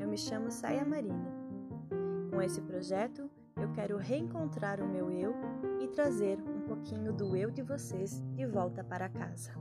Eu me chamo Saia Marini. Com esse projeto, eu quero reencontrar o meu eu e trazer um pouquinho do eu de vocês de volta para casa.